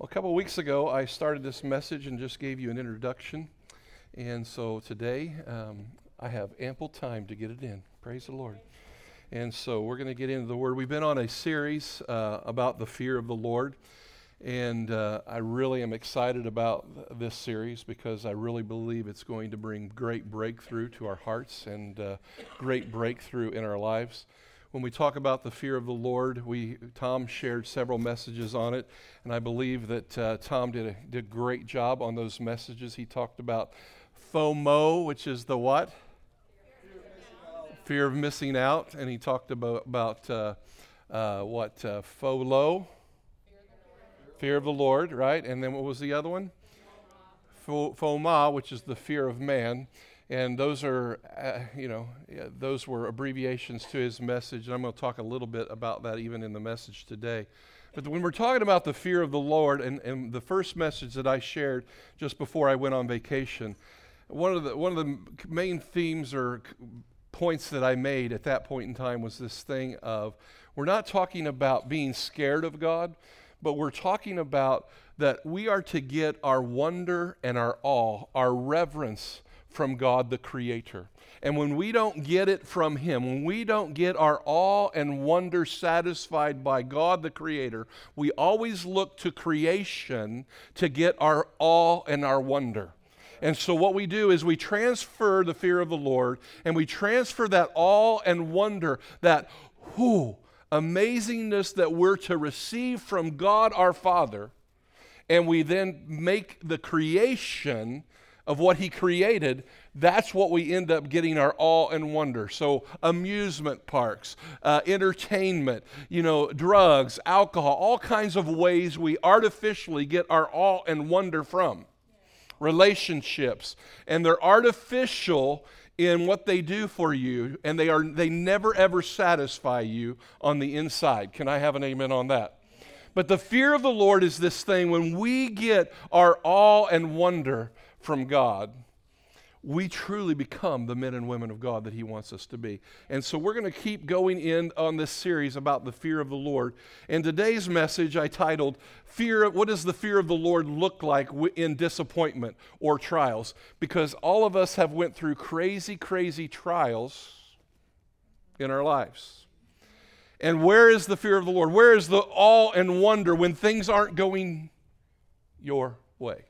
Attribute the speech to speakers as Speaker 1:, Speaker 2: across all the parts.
Speaker 1: Well, a couple weeks ago, I started this message and just gave you an introduction. And so today, um, I have ample time to get it in. Praise the Lord. And so we're going to get into the Word. We've been on a series uh, about the fear of the Lord. And uh, I really am excited about th- this series because I really believe it's going to bring great breakthrough to our hearts and uh, great breakthrough in our lives when we talk about the fear of the Lord, we Tom shared several messages on it, and I believe that uh, Tom did a did a great job on those messages. He talked about FOMO, which is the what? Fear of missing out, and he talked about about uh, uh, what uh, FOLO, fear of the Lord, right? And then what was the other one? FOMA, which is the fear of man and those are uh, you know those were abbreviations to his message and i'm going to talk a little bit about that even in the message today. But when we're talking about the fear of the lord and, and the first message that i shared just before i went on vacation one of the one of the main themes or points that i made at that point in time was this thing of we're not talking about being scared of god but we're talking about that we are to get our wonder and our awe our reverence from God the Creator. And when we don't get it from Him, when we don't get our awe and wonder satisfied by God the Creator, we always look to creation to get our awe and our wonder. And so, what we do is we transfer the fear of the Lord and we transfer that awe and wonder, that whoo, amazingness that we're to receive from God our Father, and we then make the creation of what he created, that's what we end up getting our awe and wonder. So, amusement parks, uh, entertainment, you know, drugs, alcohol, all kinds of ways we artificially get our awe and wonder from. Relationships, and they're artificial in what they do for you, and they are they never ever satisfy you on the inside. Can I have an amen on that? But the fear of the Lord is this thing when we get our awe and wonder from God, we truly become the men and women of God that He wants us to be. And so we're going to keep going in on this series about the fear of the Lord. And today's message I titled, Fear, What Does the Fear of the Lord Look Like in Disappointment or Trials? Because all of us have went through crazy, crazy trials in our lives. And where is the fear of the Lord? Where is the awe and wonder when things aren't going your way?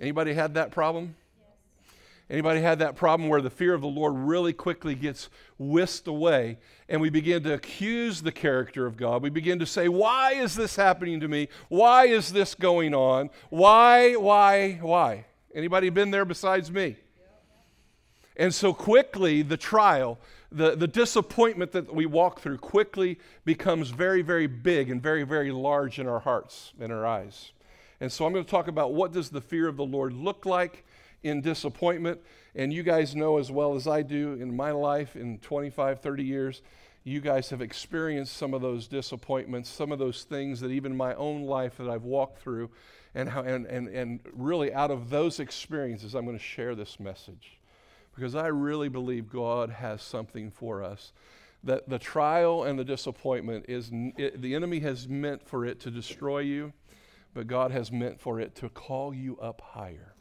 Speaker 1: Anybody had that problem? Anybody had that problem where the fear of the Lord really quickly gets whisked away and we begin to accuse the character of God? We begin to say, Why is this happening to me? Why is this going on? Why, why, why? Anybody been there besides me? And so quickly, the trial, the, the disappointment that we walk through quickly becomes very, very big and very, very large in our hearts and our eyes. And so I'm going to talk about what does the fear of the Lord look like in disappointment. And you guys know as well as I do in my life in 25, 30 years, you guys have experienced some of those disappointments, some of those things that even my own life that I've walked through. And, how, and, and, and really, out of those experiences, I'm going to share this message. Because I really believe God has something for us. That the trial and the disappointment is, it, the enemy has meant for it to destroy you but God has meant for it to call you up higher.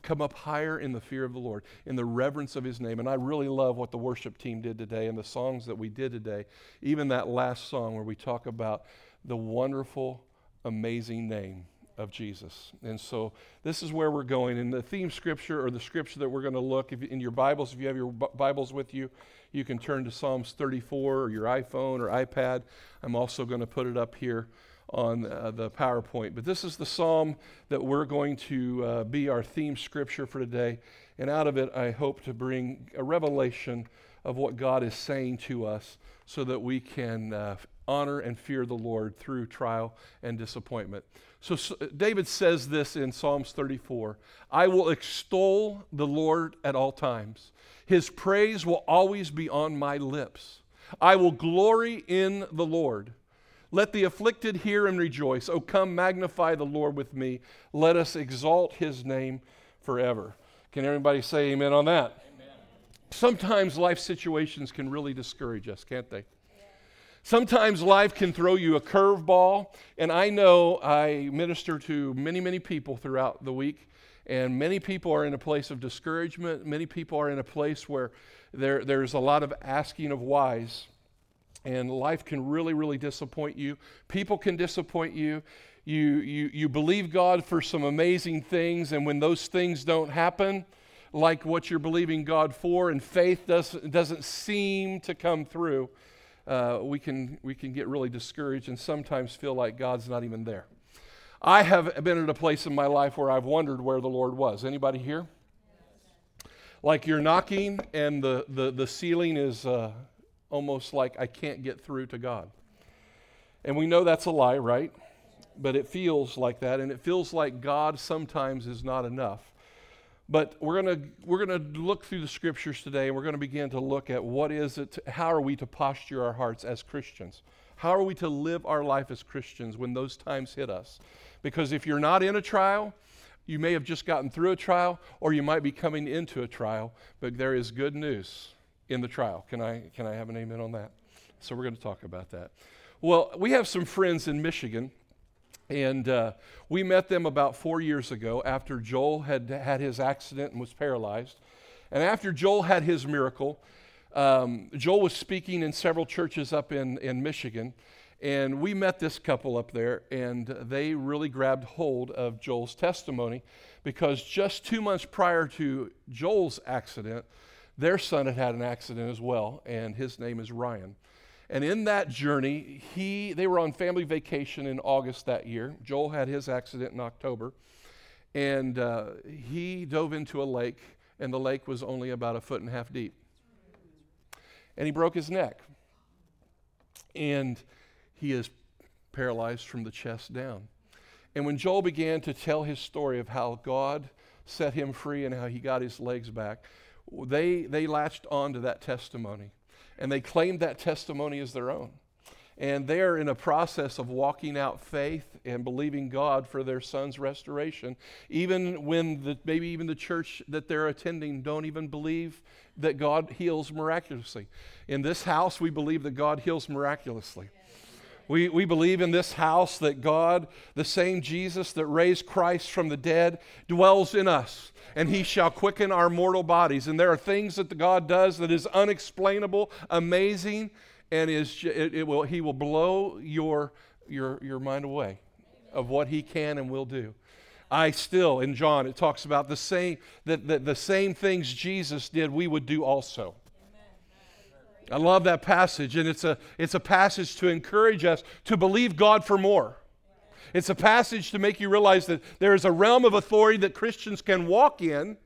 Speaker 1: Come up higher in the fear of the Lord, in the reverence of His name. And I really love what the worship team did today and the songs that we did today. Even that last song where we talk about the wonderful, amazing name of Jesus. And so this is where we're going. In the theme scripture or the scripture that we're going to look, in your Bibles, if you have your Bibles with you, you can turn to Psalms 34 or your iPhone or iPad. I'm also going to put it up here on uh, the PowerPoint. But this is the psalm that we're going to uh, be our theme scripture for today. And out of it, I hope to bring a revelation of what God is saying to us so that we can uh, honor and fear the Lord through trial and disappointment. So, so, David says this in Psalms 34 I will extol the Lord at all times, his praise will always be on my lips. I will glory in the Lord. Let the afflicted hear and rejoice. Oh, come magnify the Lord with me. Let us exalt his name forever. Can everybody say amen on that? Amen. Sometimes life situations can really discourage us, can't they? Sometimes life can throw you a curveball, and I know I minister to many, many people throughout the week, and many people are in a place of discouragement. Many people are in a place where there, there's a lot of asking of whys, and life can really, really disappoint you. People can disappoint you. You, you, you believe God for some amazing things, and when those things don't happen, like what you're believing God for, and faith does, doesn't seem to come through, uh, we, can, we can get really discouraged and sometimes feel like God's not even there. I have been at a place in my life where I've wondered where the Lord was. Anybody here? Like you're knocking and the, the, the ceiling is uh, almost like I can't get through to God. And we know that's a lie, right? But it feels like that, and it feels like God sometimes is not enough. But we're going to we're going to look through the scriptures today and we're going to begin to look at what is it to, how are we to posture our hearts as Christians? How are we to live our life as Christians when those times hit us? Because if you're not in a trial, you may have just gotten through a trial or you might be coming into a trial, but there is good news in the trial. Can I can I have an amen on that? So we're going to talk about that. Well, we have some friends in Michigan and uh, we met them about four years ago after Joel had had his accident and was paralyzed. And after Joel had his miracle, um, Joel was speaking in several churches up in, in Michigan. And we met this couple up there, and they really grabbed hold of Joel's testimony because just two months prior to Joel's accident, their son had had an accident as well, and his name is Ryan. And in that journey, he, they were on family vacation in August that year. Joel had his accident in October. And uh, he dove into a lake, and the lake was only about a foot and a half deep. And he broke his neck. And he is paralyzed from the chest down. And when Joel began to tell his story of how God set him free and how he got his legs back, they, they latched on to that testimony and they claimed that testimony as their own. And they're in a process of walking out faith and believing God for their son's restoration, even when the, maybe even the church that they're attending don't even believe that God heals miraculously. In this house, we believe that God heals miraculously. We, we believe in this house that God, the same Jesus that raised Christ from the dead, dwells in us, and he shall quicken our mortal bodies. And there are things that the God does that is unexplainable, amazing, and is, it, it will, he will blow your, your, your mind away of what he can and will do. I still, in John, it talks about the same, that, that the same things Jesus did, we would do also. I love that passage, and it's a, it's a passage to encourage us to believe God for more. It's a passage to make you realize that there is a realm of authority that Christians can walk in,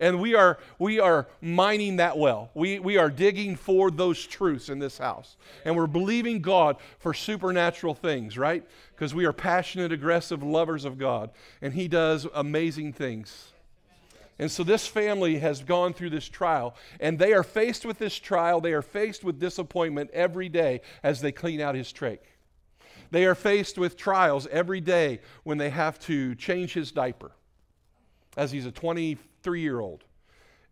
Speaker 1: and we are, we are mining that well. We, we are digging for those truths in this house. And we're believing God for supernatural things, right? Because we are passionate, aggressive lovers of God, and He does amazing things. And so this family has gone through this trial, and they are faced with this trial. They are faced with disappointment every day as they clean out his trach. They are faced with trials every day when they have to change his diaper, as he's a 23 year old.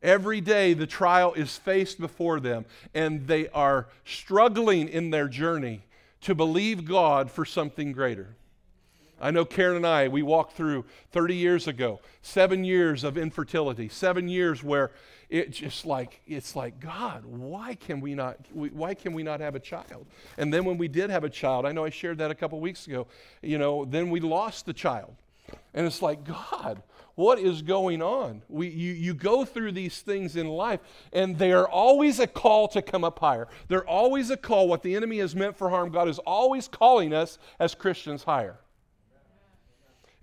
Speaker 1: Every day the trial is faced before them, and they are struggling in their journey to believe God for something greater. I know Karen and I, we walked through 30 years ago, seven years of infertility, seven years where it just like, it's like, God, why can we not, why can we not have a child? And then when we did have a child, I know I shared that a couple weeks ago, you know, then we lost the child. And it's like, God, what is going on? We, you, you go through these things in life, and they are always a call to come up higher. They're always a call. What the enemy has meant for harm, God is always calling us as Christians higher.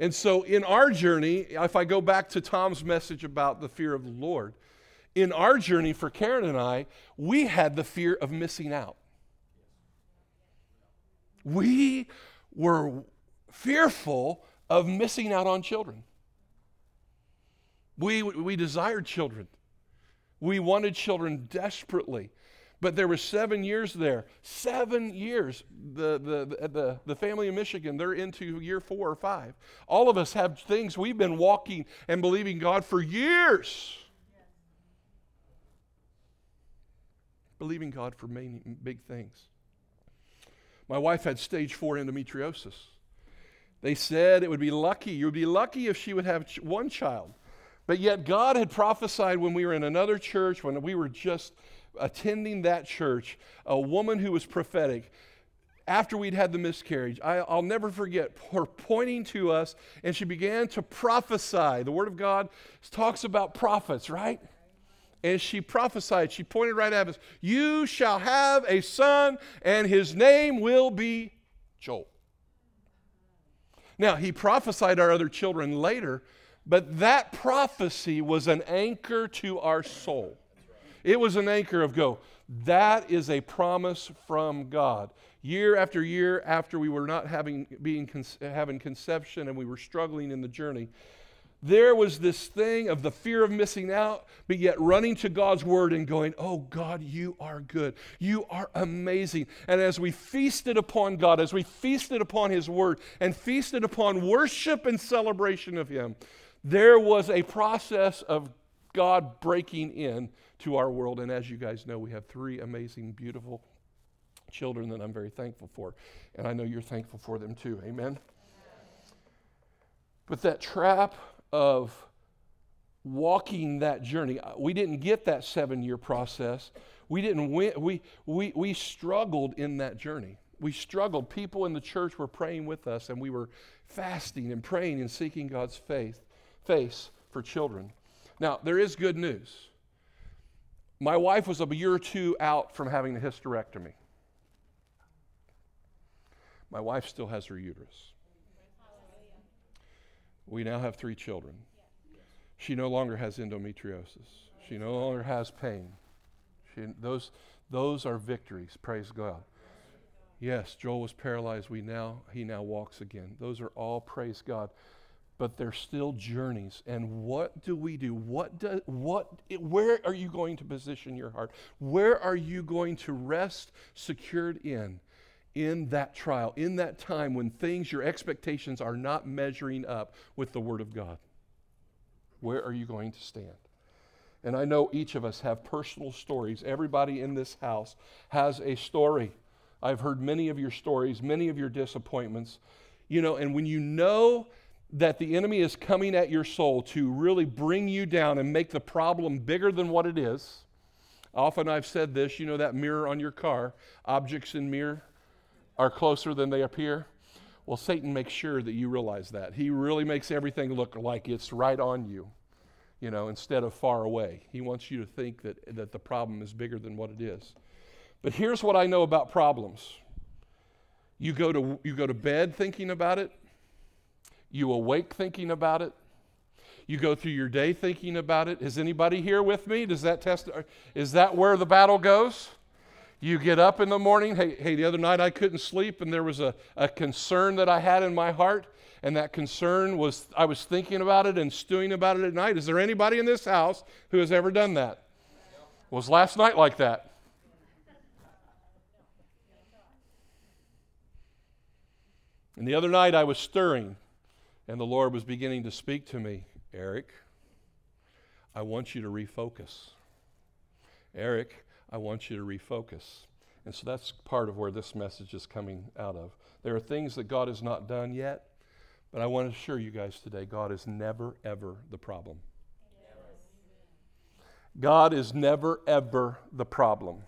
Speaker 1: And so, in our journey, if I go back to Tom's message about the fear of the Lord, in our journey for Karen and I, we had the fear of missing out. We were fearful of missing out on children. We, we desired children. We wanted children desperately. But there were seven years there. Seven years. The, the, the, the family in Michigan, they're into year four or five. All of us have things we've been walking and believing God for years. Believing God for many big things. My wife had stage four endometriosis. They said it would be lucky. You would be lucky if she would have one child. But yet, God had prophesied when we were in another church, when we were just attending that church, a woman who was prophetic. After we'd had the miscarriage, I, will never forget her pointing to us, and she began to prophesy. The Word of God talks about prophets, right? And she prophesied, she pointed right at us You shall have a son, and his name will be Joel. Now, he prophesied our other children later, but that prophecy was an anchor to our soul. It was an anchor of go, that is a promise from God. Year after year after we were not having, being, having conception and we were struggling in the journey, there was this thing of the fear of missing out, but yet running to God's word and going, Oh God, you are good. You are amazing. And as we feasted upon God, as we feasted upon His word and feasted upon worship and celebration of Him, there was a process of God breaking in to our world. And as you guys know, we have three amazing, beautiful children that I'm very thankful for. And I know you're thankful for them too. Amen. But that trap of walking that journey. Uh, we didn't get that seven year process. We didn't win. We, we, we struggled in that journey. We struggled. People in the church were praying with us, and we were fasting and praying and seeking God's faith, face for children. Now, there is good news. My wife was a year or two out from having a hysterectomy. My wife still has her uterus. We now have three children. She no longer has endometriosis. She no longer has pain. She, those, those are victories. Praise God. Yes, Joel was paralyzed. We now he now walks again. Those are all praise God. But they're still journeys. And what do we do? What do, what where are you going to position your heart? Where are you going to rest secured in? in that trial, in that time when things, your expectations are not measuring up with the Word of God? Where are you going to stand? And I know each of us have personal stories. Everybody in this house has a story. I've heard many of your stories, many of your disappointments. You know, and when you know that the enemy is coming at your soul to really bring you down and make the problem bigger than what it is, often I've said this, you know, that mirror on your car, objects in mirror are closer than they appear? Well, Satan makes sure that you realize that. He really makes everything look like it's right on you, you know, instead of far away. He wants you to think that, that the problem is bigger than what it is. But here's what I know about problems you go to, you go to bed thinking about it, you awake thinking about it, you go through your day thinking about it. Is anybody here with me? Does that test? Is that where the battle goes? You get up in the morning. Hey, hey, the other night I couldn't sleep, and there was a, a concern that I had in my heart. And that concern was, I was thinking about it and stewing about it at night. Is there anybody in this house who has ever done that? Was last night like that? And the other night I was stirring, and the Lord was beginning to speak to me Eric, I want you to refocus. Eric, I want you to refocus. And so that's part of where this message is coming out of. There are things that God has not done yet, but I want to assure you guys today God is never, ever the problem. God is never, ever the problem.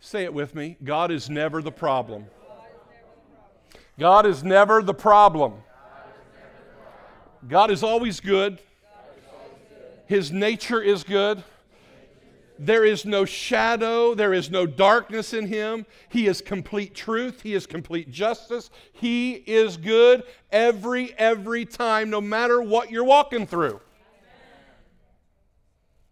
Speaker 1: Say it with me God is never the problem. God is never the problem. God is always good. His nature is good. There is no shadow, there is no darkness in him. He is complete truth, he is complete justice. He is good every every time no matter what you're walking through.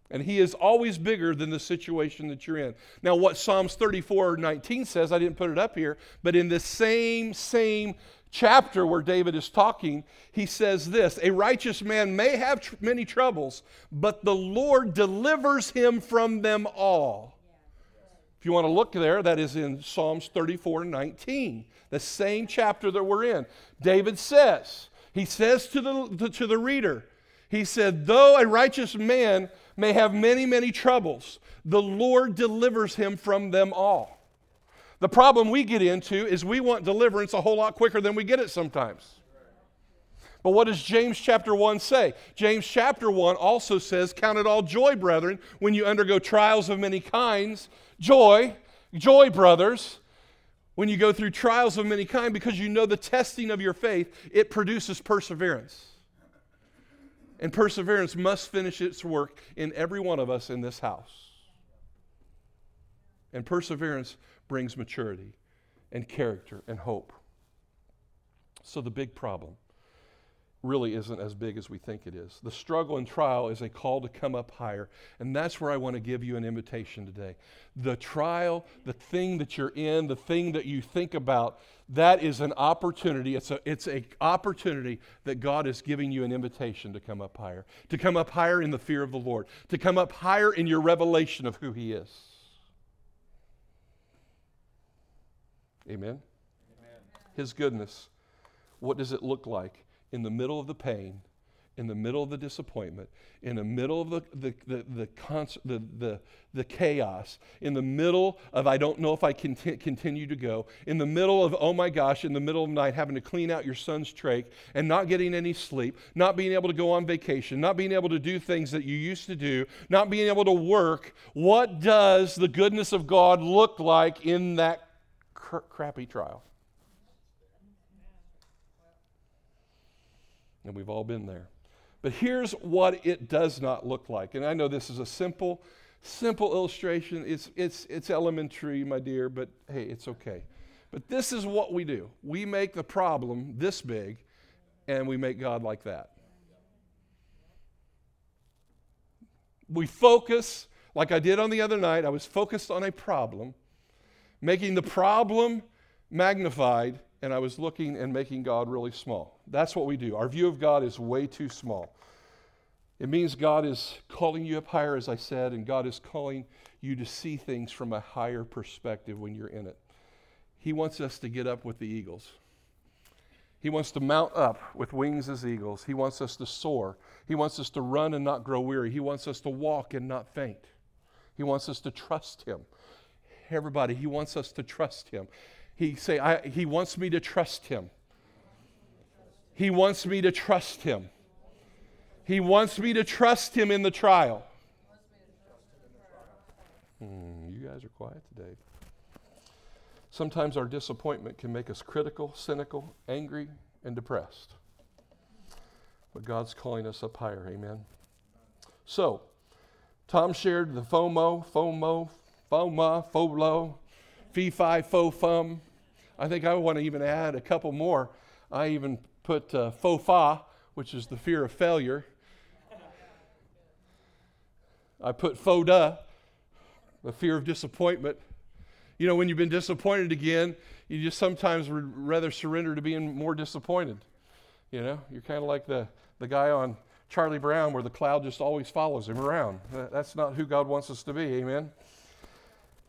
Speaker 1: And he is always bigger than the situation that you're in. Now, what Psalms 34 19 says, I didn't put it up here, but in the same, same chapter where David is talking, he says this A righteous man may have tr- many troubles, but the Lord delivers him from them all. If you want to look there, that is in Psalms 34 19, the same chapter that we're in. David says, he says to the, to the reader, he said, Though a righteous man may have many, many troubles, the Lord delivers him from them all. The problem we get into is we want deliverance a whole lot quicker than we get it sometimes. But what does James chapter 1 say? James chapter 1 also says, Count it all joy, brethren, when you undergo trials of many kinds. Joy, joy, brothers, when you go through trials of many kinds, because you know the testing of your faith, it produces perseverance. And perseverance must finish its work in every one of us in this house. And perseverance brings maturity and character and hope. So, the big problem really isn't as big as we think it is. The struggle and trial is a call to come up higher. And that's where I want to give you an invitation today. The trial, the thing that you're in, the thing that you think about, that is an opportunity. It's a it's a opportunity that God is giving you an invitation to come up higher. To come up higher in the fear of the Lord. To come up higher in your revelation of who he is. Amen. Amen. His goodness. What does it look like? in the middle of the pain, in the middle of the disappointment, in the middle of the, the, the, the, cons- the, the, the chaos, in the middle of I don't know if I can continue to go, in the middle of, oh my gosh, in the middle of the night having to clean out your son's trach and not getting any sleep, not being able to go on vacation, not being able to do things that you used to do, not being able to work, what does the goodness of God look like in that cr- crappy trial? And we've all been there. But here's what it does not look like. And I know this is a simple, simple illustration. It's, it's, it's elementary, my dear, but hey, it's okay. But this is what we do we make the problem this big, and we make God like that. We focus, like I did on the other night, I was focused on a problem, making the problem magnified and I was looking and making God really small. That's what we do. Our view of God is way too small. It means God is calling you up higher, as I said, and God is calling you to see things from a higher perspective when you're in it. He wants us to get up with the eagles. He wants to mount up with wings as eagles. He wants us to soar. He wants us to run and not grow weary. He wants us to walk and not faint. He wants us to trust Him. Everybody, He wants us to trust Him. He say, I, He wants me to trust Him. He wants me to trust Him. He wants me to trust Him in the trial. Hmm, you guys are quiet today. Sometimes our disappointment can make us critical, cynical, angry, and depressed. But God's calling us up higher. Amen. So, Tom shared the FOMO, FOMO, FOMA, FOLO, fee, fi, fo, fum. I think I want to even add a couple more. I even put uh, faux fa, which is the fear of failure. I put foda, the fear of disappointment. You know, when you've been disappointed again, you just sometimes would rather surrender to being more disappointed. You know, you're kind of like the, the guy on Charlie Brown where the cloud just always follows him around. That's not who God wants us to be. Amen.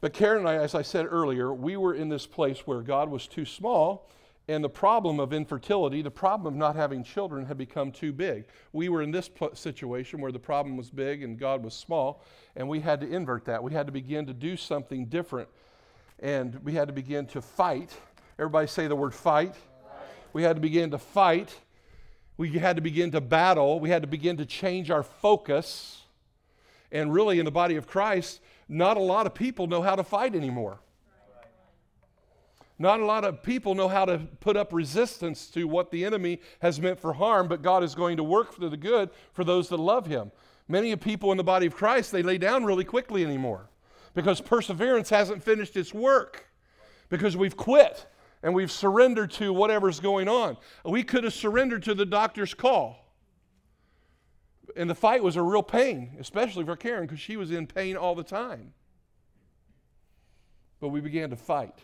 Speaker 1: But Karen and I, as I said earlier, we were in this place where God was too small, and the problem of infertility, the problem of not having children, had become too big. We were in this situation where the problem was big and God was small, and we had to invert that. We had to begin to do something different, and we had to begin to fight. Everybody say the word fight. We had to begin to fight. We had to begin to battle. We had to begin to change our focus. And really, in the body of Christ, not a lot of people know how to fight anymore. Not a lot of people know how to put up resistance to what the enemy has meant for harm, but God is going to work for the good for those that love him. Many of people in the body of Christ, they lay down really quickly anymore because perseverance hasn't finished its work, because we've quit and we've surrendered to whatever's going on. We could have surrendered to the doctor's call and the fight was a real pain, especially for Karen because she was in pain all the time. But we began to fight.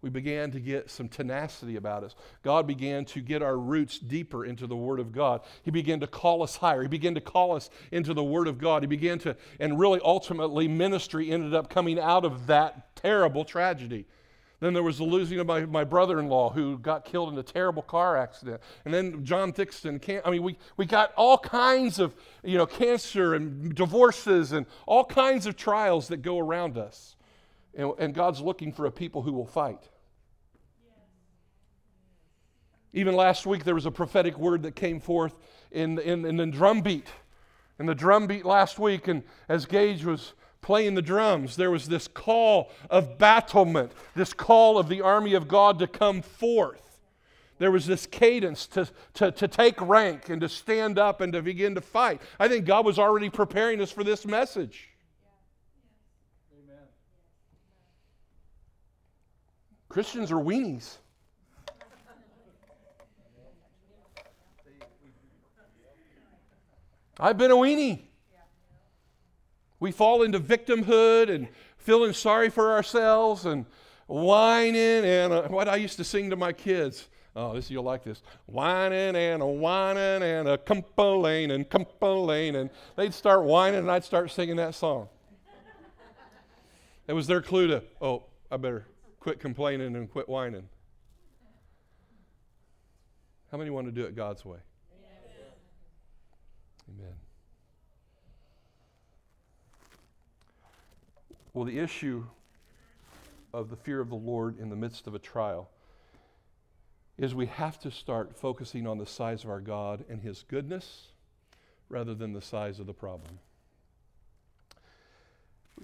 Speaker 1: We began to get some tenacity about us. God began to get our roots deeper into the Word of God. He began to call us higher. He began to call us into the Word of God. He began to, and really ultimately, ministry ended up coming out of that terrible tragedy. Then there was the losing of my, my brother in law who got killed in a terrible car accident. And then John Thixton, can, I mean, we, we got all kinds of, you know, cancer and divorces and all kinds of trials that go around us. And, and God's looking for a people who will fight. Even last week, there was a prophetic word that came forth in, in, in the drum beat. In the drum beat last week, and as Gage was playing the drums, there was this call of battlement, this call of the army of God to come forth. There was this cadence to, to, to take rank and to stand up and to begin to fight. I think God was already preparing us for this message. Amen. Christians are weenies. I've been a weenie. We fall into victimhood and feeling sorry for ourselves and whining and uh, what I used to sing to my kids. Oh, this you'll like this. Whining and a whining and a complaining, and complaining. And they'd start whining and I'd start singing that song. It was their clue to, oh, I better quit complaining and quit whining. How many want to do it God's way? Amen. Well, the issue of the fear of the Lord in the midst of a trial is we have to start focusing on the size of our God and His goodness rather than the size of the problem.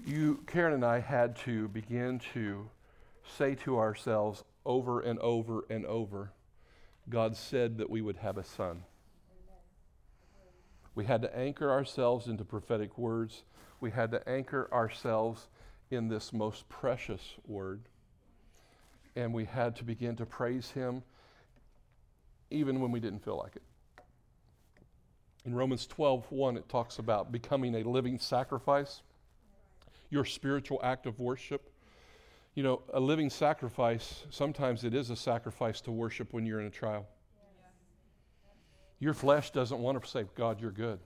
Speaker 1: You, Karen and I had to begin to say to ourselves over and over and over God said that we would have a son. We had to anchor ourselves into prophetic words. We had to anchor ourselves in this most precious word. And we had to begin to praise Him even when we didn't feel like it. In Romans 12, 1, it talks about becoming a living sacrifice, your spiritual act of worship. You know, a living sacrifice, sometimes it is a sacrifice to worship when you're in a trial. Your flesh doesn't want to say, God, you're good.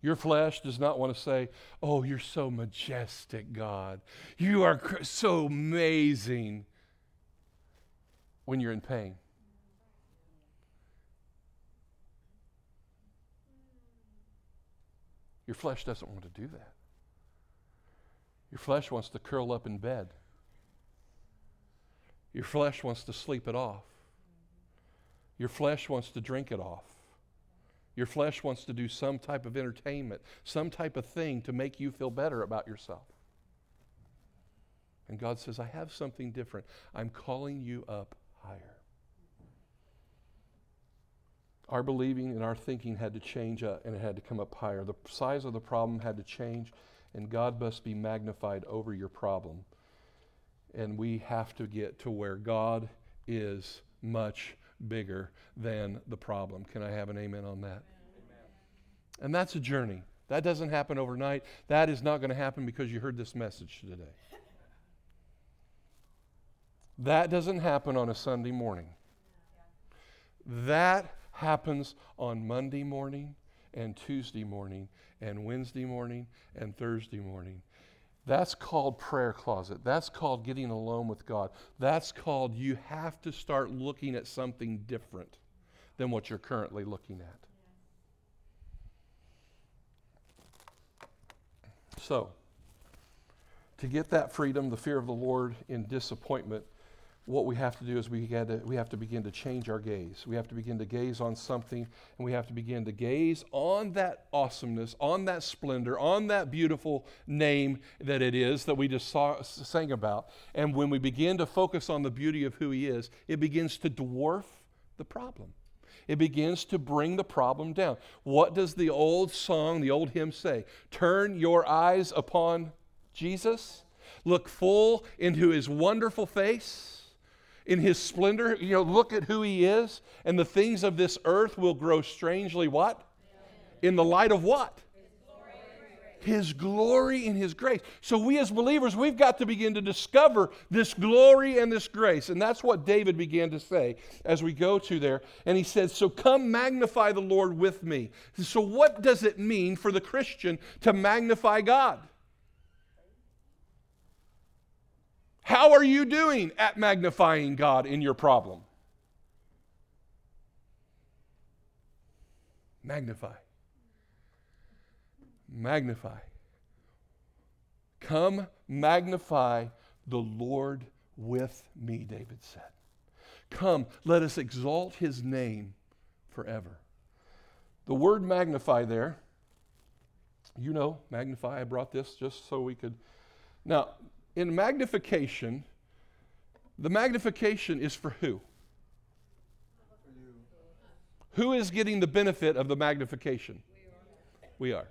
Speaker 1: Your flesh does not want to say, Oh, you're so majestic, God. You are so amazing when you're in pain. Your flesh doesn't want to do that. Your flesh wants to curl up in bed. Your flesh wants to sleep it off. Your flesh wants to drink it off. Your flesh wants to do some type of entertainment, some type of thing to make you feel better about yourself. And God says, I have something different. I'm calling you up higher. Our believing and our thinking had to change uh, and it had to come up higher. The size of the problem had to change, and God must be magnified over your problem. And we have to get to where God is much bigger than the problem. Can I have an amen on that? Amen. And that's a journey. That doesn't happen overnight. That is not going to happen because you heard this message today. That doesn't happen on a Sunday morning. That happens on Monday morning and Tuesday morning and Wednesday morning and Thursday morning that's called prayer closet. That's called getting alone with God. That's called you have to start looking at something different than what you're currently looking at. So, to get that freedom, the fear of the Lord in disappointment, what we have to do is we, to, we have to begin to change our gaze. We have to begin to gaze on something, and we have to begin to gaze on that awesomeness, on that splendor, on that beautiful name that it is that we just saw, sang about. And when we begin to focus on the beauty of who He is, it begins to dwarf the problem. It begins to bring the problem down. What does the old song, the old hymn say? Turn your eyes upon Jesus, look full into His wonderful face in his splendor. You know, look at who he is, and the things of this earth will grow strangely what? In the light of what? His glory and His grace. So, we as believers, we've got to begin to discover this glory and this grace. And that's what David began to say as we go to there. And he said, So come magnify the Lord with me. So, what does it mean for the Christian to magnify God? How are you doing at magnifying God in your problem? Magnify. Magnify. Come magnify the Lord with me, David said. Come, let us exalt his name forever. The word magnify there, you know, magnify, I brought this just so we could. Now, in magnification, the magnification is for who? Who is getting the benefit of the magnification? We are.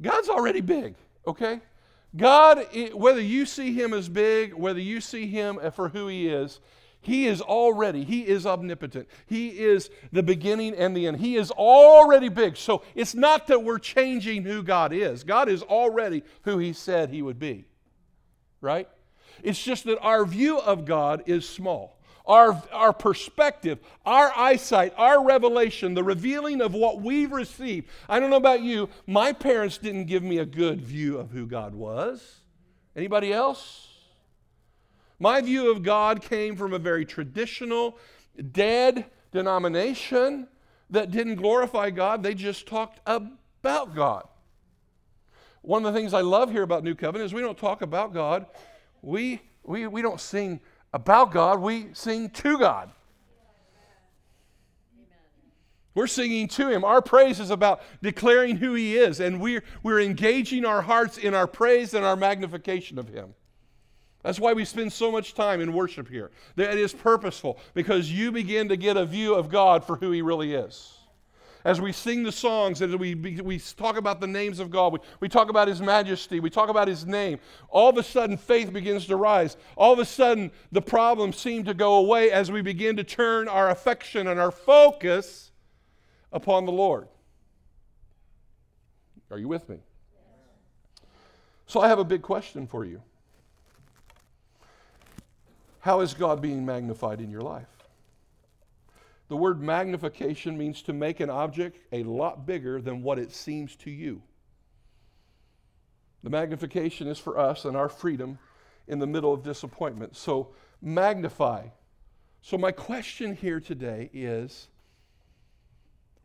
Speaker 1: God's already big, okay? God, whether you see him as big, whether you see him for who he is, he is already, He is omnipotent. He is the beginning and the end. He is already big. So it's not that we're changing who God is. God is already who He said He would be. Right? It's just that our view of God is small. Our, our perspective, our eyesight, our revelation, the revealing of what we've received. I don't know about you, my parents didn't give me a good view of who God was. Anybody else? My view of God came from a very traditional, dead denomination that didn't glorify God, they just talked about God. One of the things I love here about New Covenant is we don't talk about God. We, we, we don't sing about God, we sing to God. We're singing to Him. Our praise is about declaring who He is, and we're, we're engaging our hearts in our praise and our magnification of Him. That's why we spend so much time in worship here. That is purposeful because you begin to get a view of God for who He really is. As we sing the songs, as we, we talk about the names of God, we, we talk about His majesty, we talk about His name, all of a sudden faith begins to rise. All of a sudden the problems seem to go away as we begin to turn our affection and our focus upon the Lord. Are you with me? So I have a big question for you. How is God being magnified in your life? The word magnification means to make an object a lot bigger than what it seems to you. The magnification is for us and our freedom in the middle of disappointment. So, magnify. So, my question here today is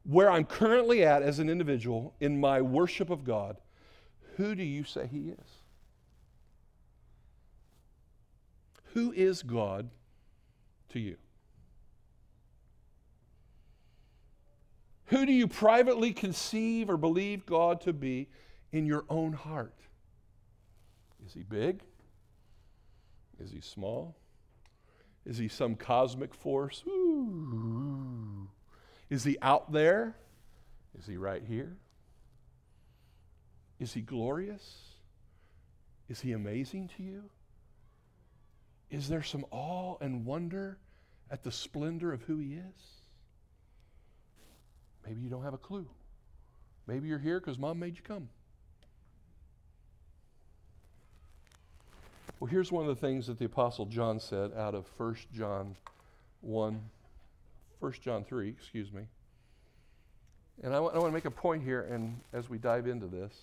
Speaker 1: where I'm currently at as an individual in my worship of God, who do you say He is? Who is God to you? Who do you privately conceive or believe God to be in your own heart? Is he big? Is he small? Is he some cosmic force? Is he out there? Is he right here? Is he glorious? Is he amazing to you? Is there some awe and wonder at the splendor of who He is? Maybe you don't have a clue. Maybe you're here because mom made you come. Well, here's one of the things that the Apostle John said out of 1 John 1, 1 John 3, excuse me. And I, w- I want to make a point here, and as we dive into this,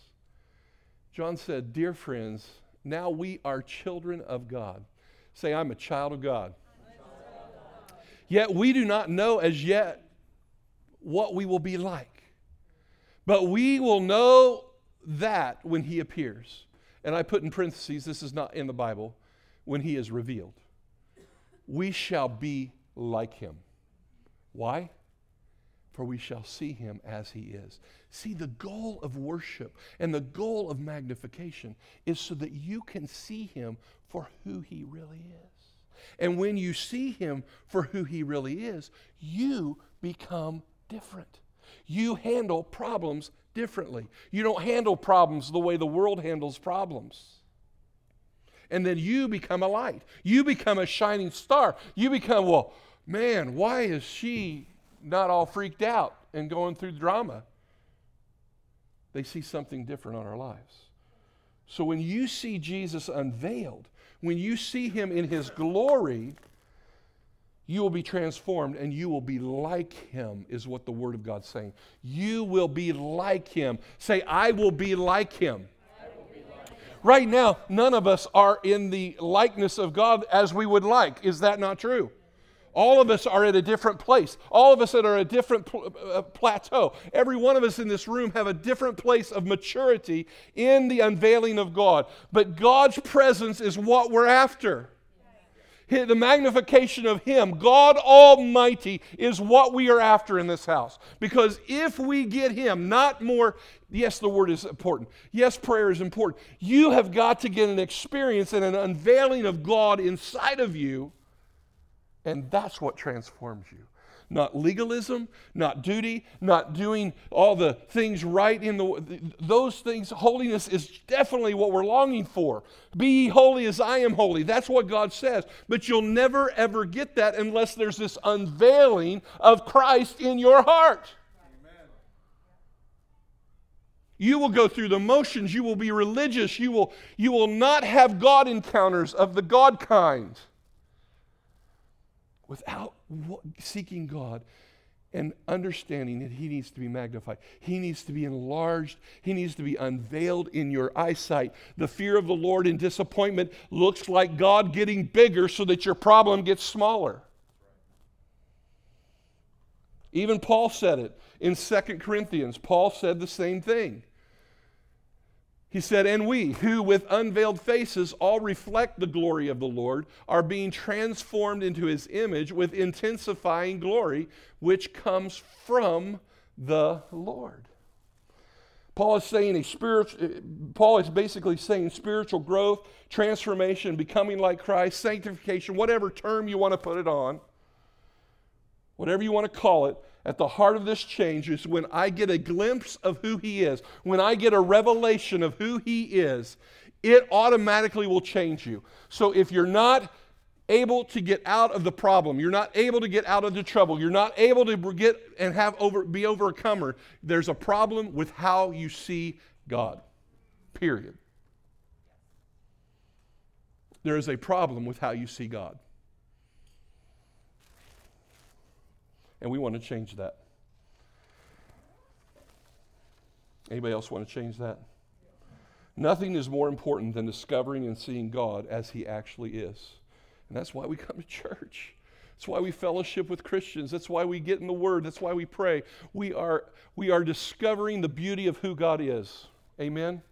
Speaker 1: John said, Dear friends, now we are children of God. Say, I'm a child of God. Yet we do not know as yet what we will be like. But we will know that when he appears. And I put in parentheses, this is not in the Bible, when he is revealed. We shall be like him. Why? For we shall see him as he is. See, the goal of worship and the goal of magnification is so that you can see him for who he really is. And when you see him for who he really is, you become different. You handle problems differently. You don't handle problems the way the world handles problems. And then you become a light. You become a shining star. You become, well, man, why is she not all freaked out and going through drama? They see something different on our lives. So when you see Jesus unveiled, when you see him in his glory, you will be transformed and you will be like him, is what the Word of God's saying. You will be like him. Say, I will be like him. Right now, none of us are in the likeness of God as we would like. Is that not true? All of us are at a different place. All of us that are at a different pl- uh, plateau. Every one of us in this room have a different place of maturity in the unveiling of God. But God's presence is what we're after. The magnification of Him, God Almighty, is what we are after in this house. Because if we get Him, not more, yes, the word is important. Yes, prayer is important. You have got to get an experience and an unveiling of God inside of you, and that's what transforms you not legalism, not duty, not doing all the things right in the those things holiness is definitely what we're longing for. Be holy as I am holy. That's what God says. But you'll never ever get that unless there's this unveiling of Christ in your heart. You will go through the motions. You will be religious. You will, you will not have God encounters of the God kind without seeking God and understanding that He needs to be magnified. He needs to be enlarged. He needs to be unveiled in your eyesight. The fear of the Lord in disappointment looks like God getting bigger so that your problem gets smaller. Even Paul said it in Second Corinthians. Paul said the same thing. He said, And we, who with unveiled faces all reflect the glory of the Lord, are being transformed into his image with intensifying glory, which comes from the Lord. Paul is saying a spiritual, Paul is basically saying spiritual growth, transformation, becoming like Christ, sanctification, whatever term you want to put it on, whatever you want to call it, at the heart of this change is when I get a glimpse of who He is, when I get a revelation of who He is, it automatically will change you. So if you're not able to get out of the problem, you're not able to get out of the trouble, you're not able to get and have over be overcomer, there's a problem with how you see God. Period. There is a problem with how you see God. And we want to change that. Anybody else want to change that? Nothing is more important than discovering and seeing God as He actually is. And that's why we come to church. That's why we fellowship with Christians. That's why we get in the Word. That's why we pray. We are, we are discovering the beauty of who God is. Amen?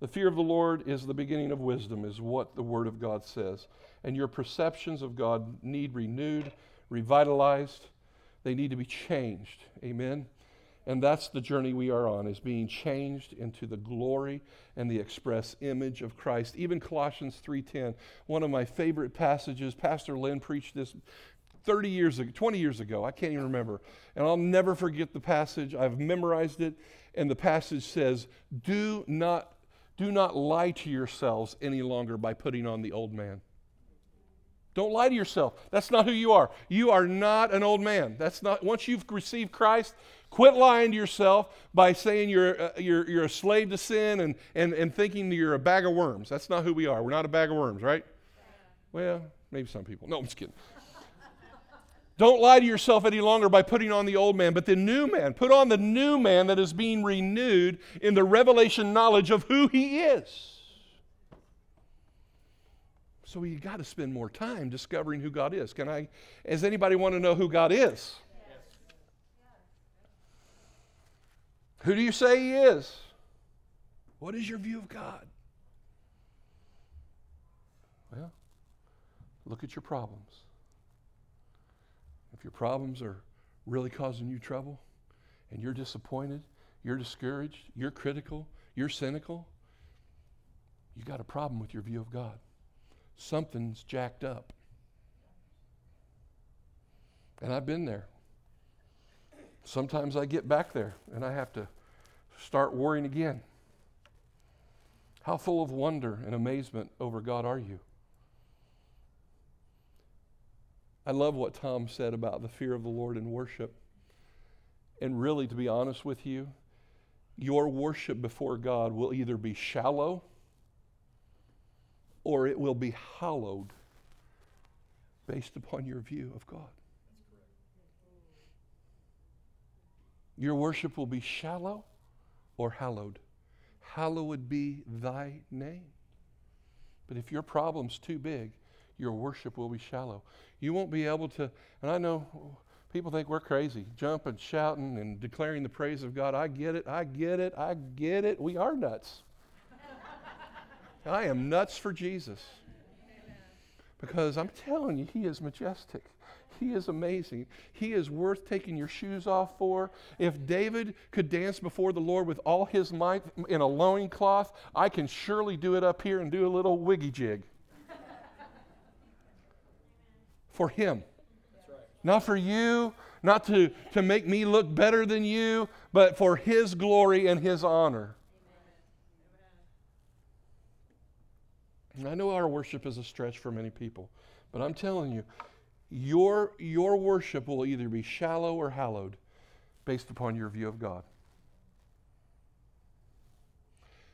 Speaker 1: The fear of the Lord is the beginning of wisdom, is what the Word of God says and your perceptions of God need renewed, revitalized. They need to be changed. Amen. And that's the journey we are on, is being changed into the glory and the express image of Christ. Even Colossians 3:10, one of my favorite passages. Pastor Lynn preached this 30 years ago, 20 years ago. I can't even remember. And I'll never forget the passage. I've memorized it. And the passage says, Do not, do not lie to yourselves any longer by putting on the old man. Don't lie to yourself. That's not who you are. You are not an old man. That's not once you've received Christ, quit lying to yourself by saying you're, uh, you're, you're a slave to sin and, and, and thinking you're a bag of worms. That's not who we are. We're not a bag of worms, right? Well, maybe some people. No, I'm just kidding. Don't lie to yourself any longer by putting on the old man, but the new man. Put on the new man that is being renewed in the revelation knowledge of who he is. So you got to spend more time discovering who God is. Can I? Does anybody want to know who God is? Who do you say He is? What is your view of God? Well, look at your problems. If your problems are really causing you trouble and you're disappointed, you're discouraged, you're critical, you're cynical, you got a problem with your view of God something's jacked up. And I've been there. Sometimes I get back there and I have to start worrying again. How full of wonder and amazement over God are you? I love what Tom said about the fear of the Lord in worship. And really, to be honest with you, your worship before God will either be shallow or it will be hallowed based upon your view of God. Your worship will be shallow or hallowed. Hallowed be thy name. But if your problem's too big, your worship will be shallow. You won't be able to, and I know people think we're crazy, jumping, shouting, and declaring the praise of God. I get it, I get it, I get it. We are nuts. I am nuts for Jesus. Because I'm telling you, He is majestic. He is amazing. He is worth taking your shoes off for. If David could dance before the Lord with all his might in a loincloth, I can surely do it up here and do a little wiggy jig. for him. Not for you, not to, to make me look better than you, but for his glory and his honor. And I know our worship is a stretch for many people, but I'm telling you, your, your worship will either be shallow or hallowed based upon your view of God.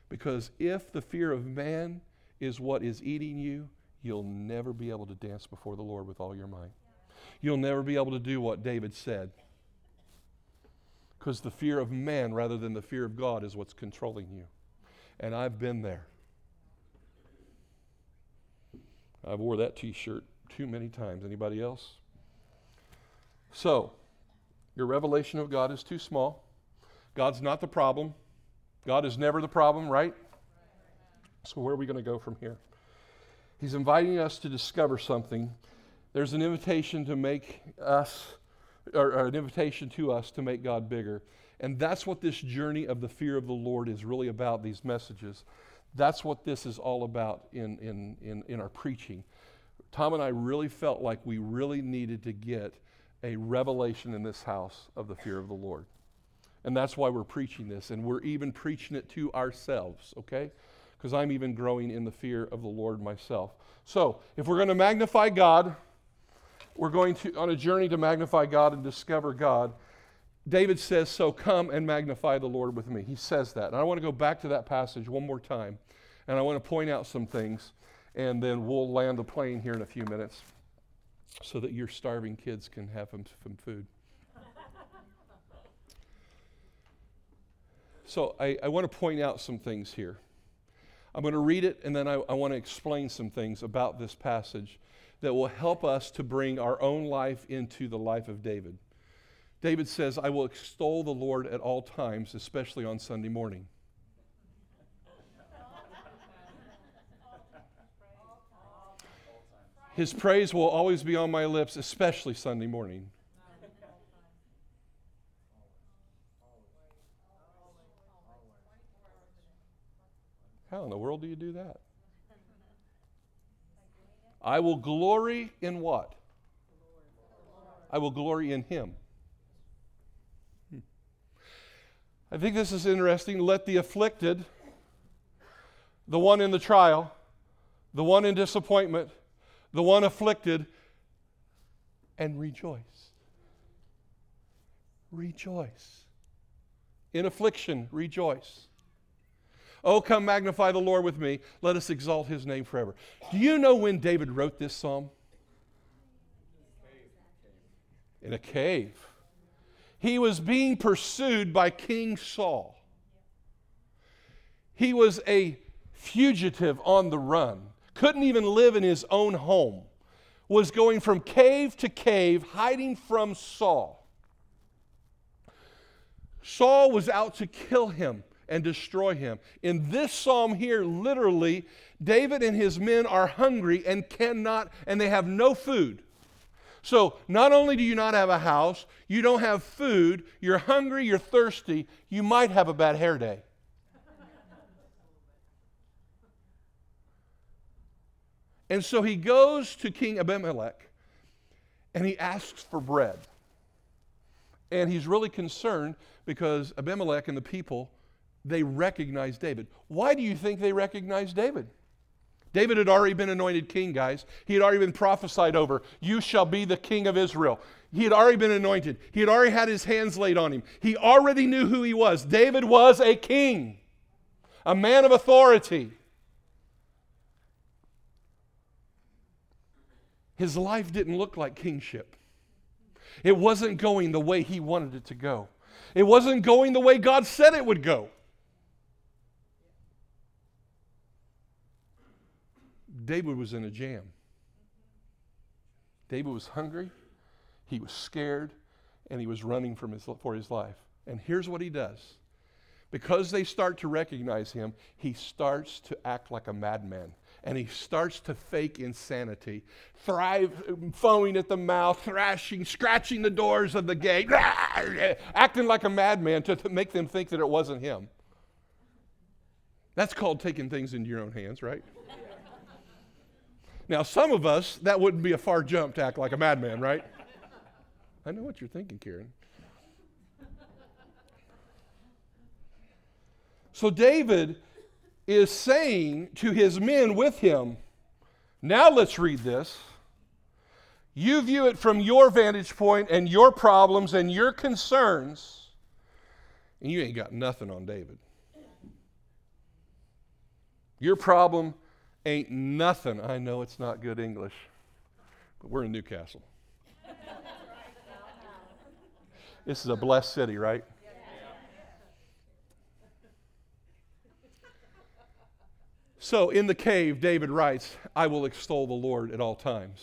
Speaker 1: Because if the fear of man is what is eating you, you'll never be able to dance before the Lord with all your might. You'll never be able to do what David said. Because the fear of man rather than the fear of God is what's controlling you. And I've been there. I wore that t shirt too many times. Anybody else? So, your revelation of God is too small. God's not the problem. God is never the problem, right? So, where are we going to go from here? He's inviting us to discover something. There's an invitation to make us, or, or, an invitation to us to make God bigger. And that's what this journey of the fear of the Lord is really about, these messages. That's what this is all about in, in, in, in our preaching. Tom and I really felt like we really needed to get a revelation in this house of the fear of the Lord. And that's why we're preaching this. And we're even preaching it to ourselves, okay? Because I'm even growing in the fear of the Lord myself. So, if we're going to magnify God, we're going to on a journey to magnify God and discover God. David says, So come and magnify the Lord with me. He says that. And I want to go back to that passage one more time. And I want to point out some things and then we'll land the plane here in a few minutes so that your starving kids can have some, food. so I, I want to point out some things here. I'm going to read it and then I, I want to explain some things about this passage that will help us to bring our own life into the life of David. David says, I will extol the Lord at all times, especially on Sunday morning. His praise will always be on my lips, especially Sunday morning. How in the world do you do that? I will glory in what? I will glory in Him. I think this is interesting. Let the afflicted, the one in the trial, the one in disappointment, the one afflicted, and rejoice. Rejoice. In affliction, rejoice. Oh, come magnify the Lord with me. Let us exalt his name forever. Do you know when David wrote this psalm? In a cave. He was being pursued by King Saul. He was a fugitive on the run couldn't even live in his own home, was going from cave to cave, hiding from Saul. Saul was out to kill him and destroy him. In this psalm here, literally, David and his men are hungry and cannot, and they have no food. So, not only do you not have a house, you don't have food, you're hungry, you're thirsty, you might have a bad hair day. And so he goes to King Abimelech and he asks for bread. And he's really concerned because Abimelech and the people, they recognize David. Why do you think they recognize David? David had already been anointed king, guys. He had already been prophesied over. You shall be the king of Israel. He had already been anointed. He had already had his hands laid on him. He already knew who he was. David was a king, a man of authority. his life didn't look like kingship. It wasn't going the way he wanted it to go. It wasn't going the way God said it would go. David was in a jam. David was hungry, he was scared, and he was running from his, for his life. And here's what he does because they start to recognize him, he starts to act like a madman. And he starts to fake insanity, thrive, foaming at the mouth, thrashing, scratching the doors of the gate, acting like a madman to th- make them think that it wasn't him. That's called taking things into your own hands, right? Now, some of us, that wouldn't be a far jump to act like a madman, right? I know what you're thinking, Karen. So David is saying to his men with him, now let's read this. You view it from your vantage point and your problems and your concerns, and you ain't got nothing on David. Your problem ain't nothing. I know it's not good English, but we're in Newcastle. this is a blessed city, right? So in the cave, David writes, I will extol the Lord at all times.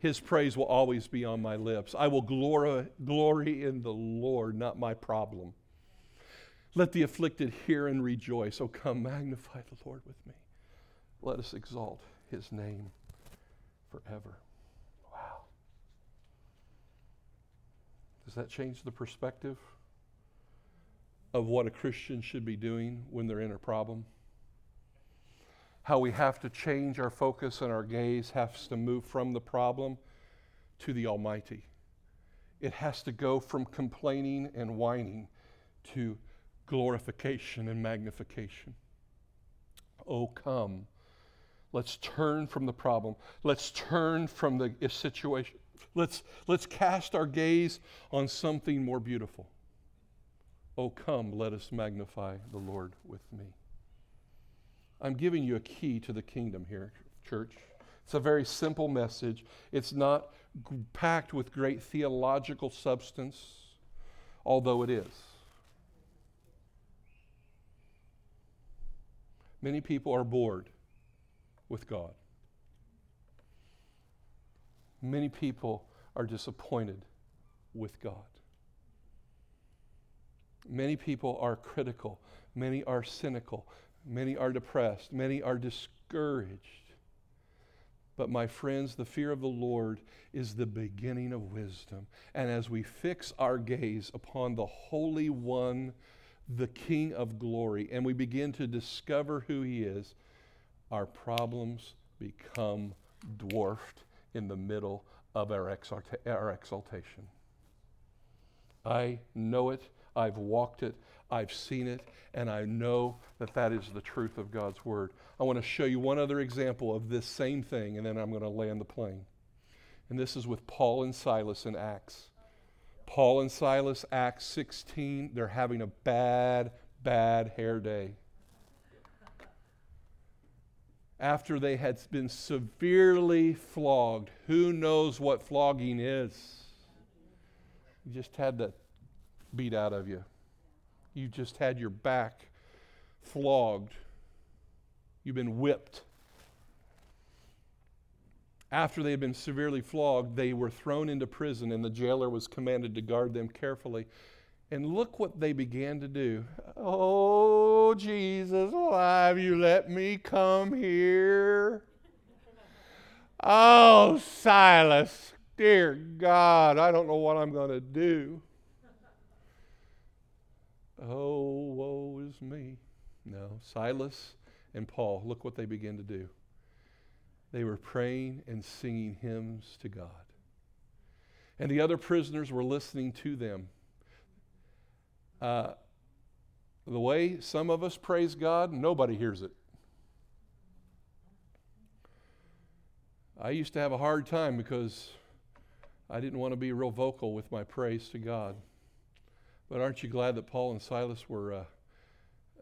Speaker 1: His praise will always be on my lips. I will glory, glory in the Lord, not my problem. Let the afflicted hear and rejoice. Oh, come, magnify the Lord with me. Let us exalt his name forever. Wow. Does that change the perspective of what a Christian should be doing when they're in a problem? how we have to change our focus and our gaze has to move from the problem to the Almighty. It has to go from complaining and whining to glorification and magnification. Oh, come. Let's turn from the problem. Let's turn from the situation. Let's, let's cast our gaze on something more beautiful. Oh, come, let us magnify the Lord with me. I'm giving you a key to the kingdom here, church. It's a very simple message. It's not g- packed with great theological substance, although it is. Many people are bored with God. Many people are disappointed with God. Many people are critical. Many are cynical. Many are depressed. Many are discouraged. But, my friends, the fear of the Lord is the beginning of wisdom. And as we fix our gaze upon the Holy One, the King of glory, and we begin to discover who He is, our problems become dwarfed in the middle of our, our exaltation. I know it. I've walked it. I've seen it, and I know that that is the truth of God's Word. I want to show you one other example of this same thing, and then I'm going to land the plane. And this is with Paul and Silas in Acts. Paul and Silas, Acts 16, they're having a bad, bad hair day. After they had been severely flogged, who knows what flogging is? You just had that beat out of you you just had your back flogged, you've been whipped. After they had been severely flogged, they were thrown into prison, and the jailer was commanded to guard them carefully. And look what they began to do. Oh, Jesus, why have you let me come here? Oh, Silas, dear God, I don't know what I'm going to do. Oh, woe is me. No, Silas and Paul, look what they began to do. They were praying and singing hymns to God. And the other prisoners were listening to them. Uh, the way some of us praise God, nobody hears it. I used to have a hard time because I didn't want to be real vocal with my praise to God. But aren't you glad that Paul and Silas were uh,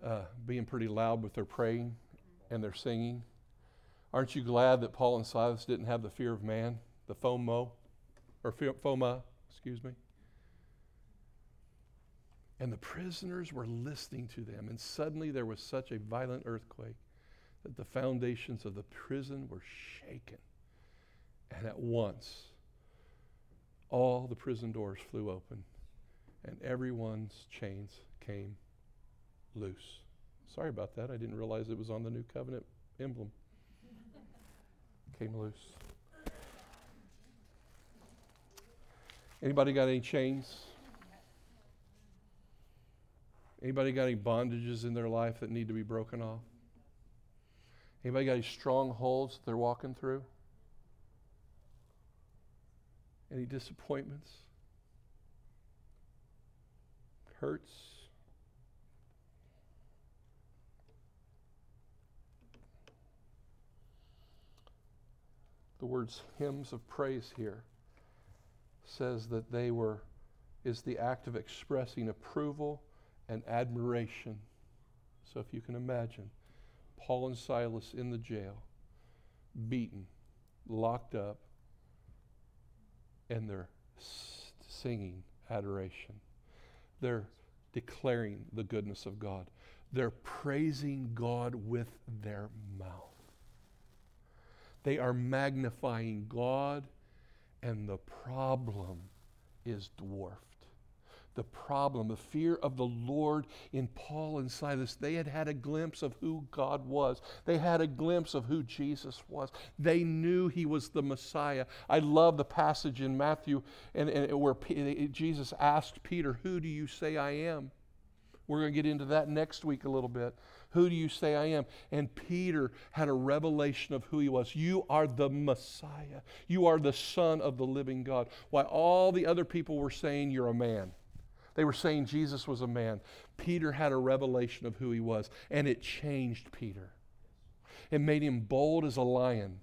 Speaker 1: uh, being pretty loud with their praying and their singing? Aren't you glad that Paul and Silas didn't have the fear of man, the FOMO, or FOMA, excuse me? And the prisoners were listening to them, and suddenly there was such a violent earthquake that the foundations of the prison were shaken. And at once all the prison doors flew open and everyone's chains came loose. Sorry about that. I didn't realize it was on the new covenant emblem. came loose. Anybody got any chains? Anybody got any bondages in their life that need to be broken off? Anybody got any strongholds they're walking through? Any disappointments? Hurts? The words hymns of praise here says that they were is the act of expressing approval and admiration. So if you can imagine Paul and Silas in the jail, beaten, locked up, and they're singing adoration. They're declaring the goodness of God. They're praising God with their mouth. They are magnifying God, and the problem is dwarfed the problem, the fear of the Lord in Paul and Silas. They had had a glimpse of who God was, they had a glimpse of who Jesus was. They knew he was the Messiah. I love the passage in Matthew and, and where P- Jesus asked Peter, Who do you say I am? We're going to get into that next week a little bit. Who do you say I am? And Peter had a revelation of who he was. You are the Messiah. You are the Son of the living God. Why all the other people were saying, You're a man. They were saying Jesus was a man. Peter had a revelation of who he was, and it changed Peter. It made him bold as a lion.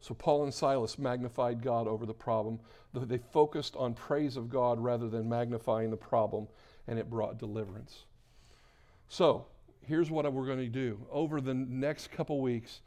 Speaker 1: So Paul and Silas magnified God over the problem. They focused on praise of God rather than magnifying the problem, and it brought deliverance. So here's what we're going to do. Over the next couple weeks,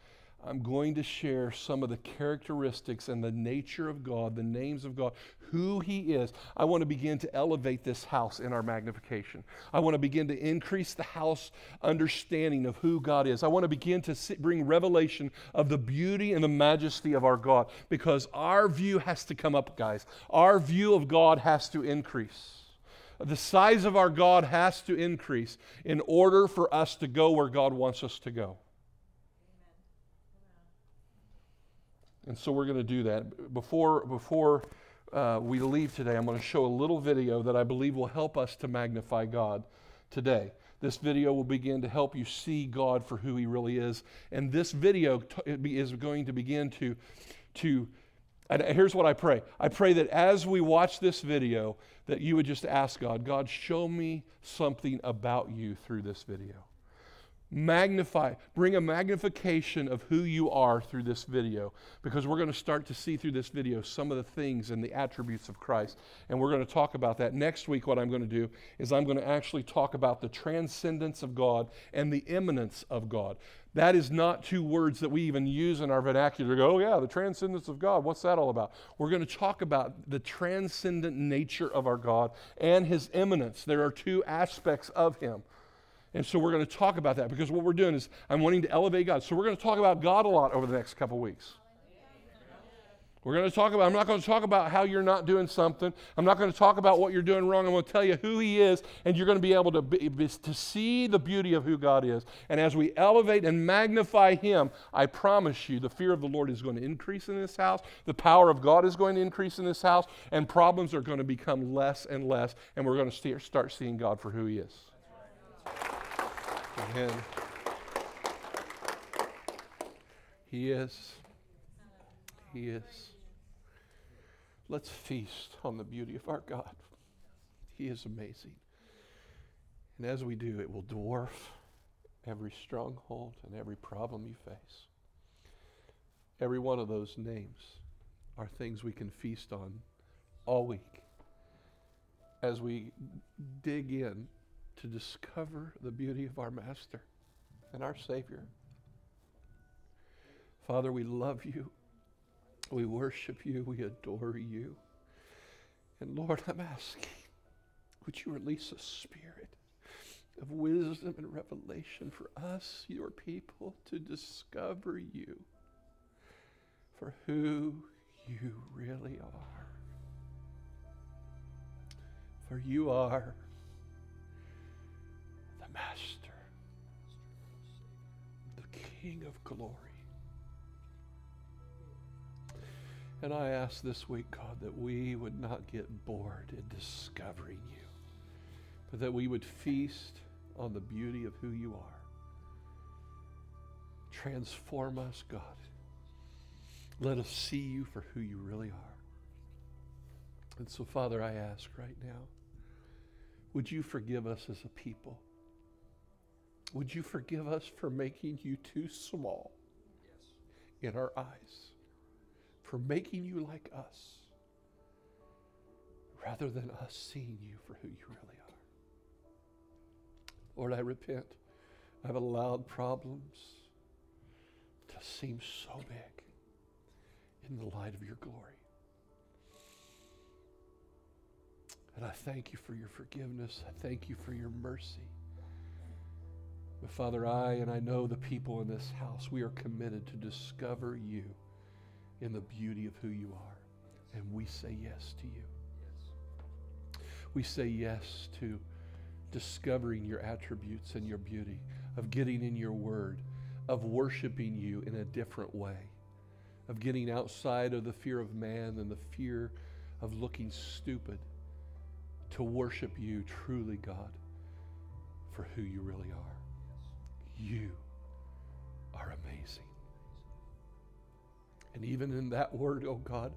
Speaker 1: I'm going to share some of the characteristics and the nature of God, the names of God, who He is. I want to begin to elevate this house in our magnification. I want to begin to increase the house understanding of who God is. I want to begin to bring revelation of the beauty and the majesty of our God because our view has to come up, guys. Our view of God has to increase. The size of our God has to increase in order for us to go where God wants us to go. And so we're going to do that. Before, before uh, we leave today, I'm going to show a little video that I believe will help us to magnify God today. This video will begin to help you see God for who He really is. And this video t- is going to begin to, to and here's what I pray. I pray that as we watch this video, that you would just ask God, God, show me something about you through this video magnify, bring a magnification of who you are through this video because we're going to start to see through this video some of the things and the attributes of Christ. And we're going to talk about that. Next week, what I'm going to do is I'm going to actually talk about the transcendence of God and the immanence of God. That is not two words that we even use in our vernacular. Go, oh, yeah, the transcendence of God. What's that all about? We're going to talk about the transcendent nature of our God and his immanence. There are two aspects of him. And so we're going to talk about that because what we're doing is I'm wanting to elevate God. So we're going to talk about God a lot over the next couple weeks. We're going to talk about, I'm not going to talk about how you're not doing something. I'm not going to talk about what you're doing wrong. I'm going to tell you who He is, and you're going to be able to, be, to see the beauty of who God is. And as we elevate and magnify Him, I promise you the fear of the Lord is going to increase in this house. The power of God is going to increase in this house, and problems are going to become less and less, and we're going to start seeing God for who He is. Amen. He is. He is. Let's feast on the beauty of our God. He is amazing. And as we do, it will dwarf every stronghold and every problem you face. Every one of those names are things we can feast on all week as we dig in to discover the beauty of our Master and our Savior. Father, we love you. We worship you. We adore you. And Lord, I'm asking, would you release a spirit of wisdom and revelation for us, your people, to discover you for who you really are. For you are Master, the King of glory. And I ask this week, God, that we would not get bored in discovering you, but that we would feast on the beauty of who you are. Transform us, God. Let us see you for who you really are. And so, Father, I ask right now, would you forgive us as a people? Would you forgive us for making you too small in our eyes? For making you like us rather than us seeing you for who you really are. Lord, I repent. I've allowed problems to seem so big in the light of your glory. And I thank you for your forgiveness. I thank you for your mercy. Father, I and I know the people in this house, we are committed to discover you in the beauty of who you are. And we say yes to you. We say yes to discovering your attributes and your beauty, of getting in your word, of worshiping you in a different way, of getting outside of the fear of man and the fear of looking stupid to worship you truly, God, for who you really are. You are amazing. And even in that word, oh God,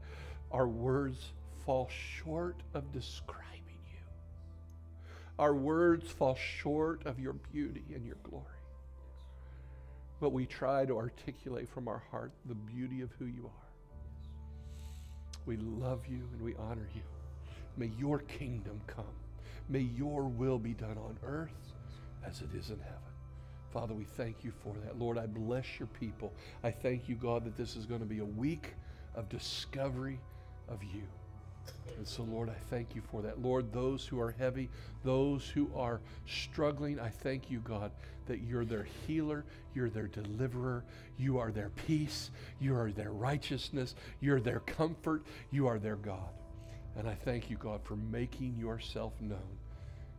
Speaker 1: our words fall short of describing you. Our words fall short of your beauty and your glory. But we try to articulate from our heart the beauty of who you are. We love you and we honor you. May your kingdom come. May your will be done on earth as it is in heaven. Father, we thank you for that. Lord, I bless your people. I thank you, God, that this is going to be a week of discovery of you. And so, Lord, I thank you for that. Lord, those who are heavy, those who are struggling, I thank you, God, that you're their healer, you're their deliverer, you are their peace, you are their righteousness, you're their comfort, you are their God. And I thank you, God, for making yourself known.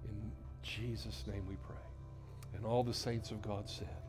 Speaker 1: In Jesus' name we pray. And all the saints of God said.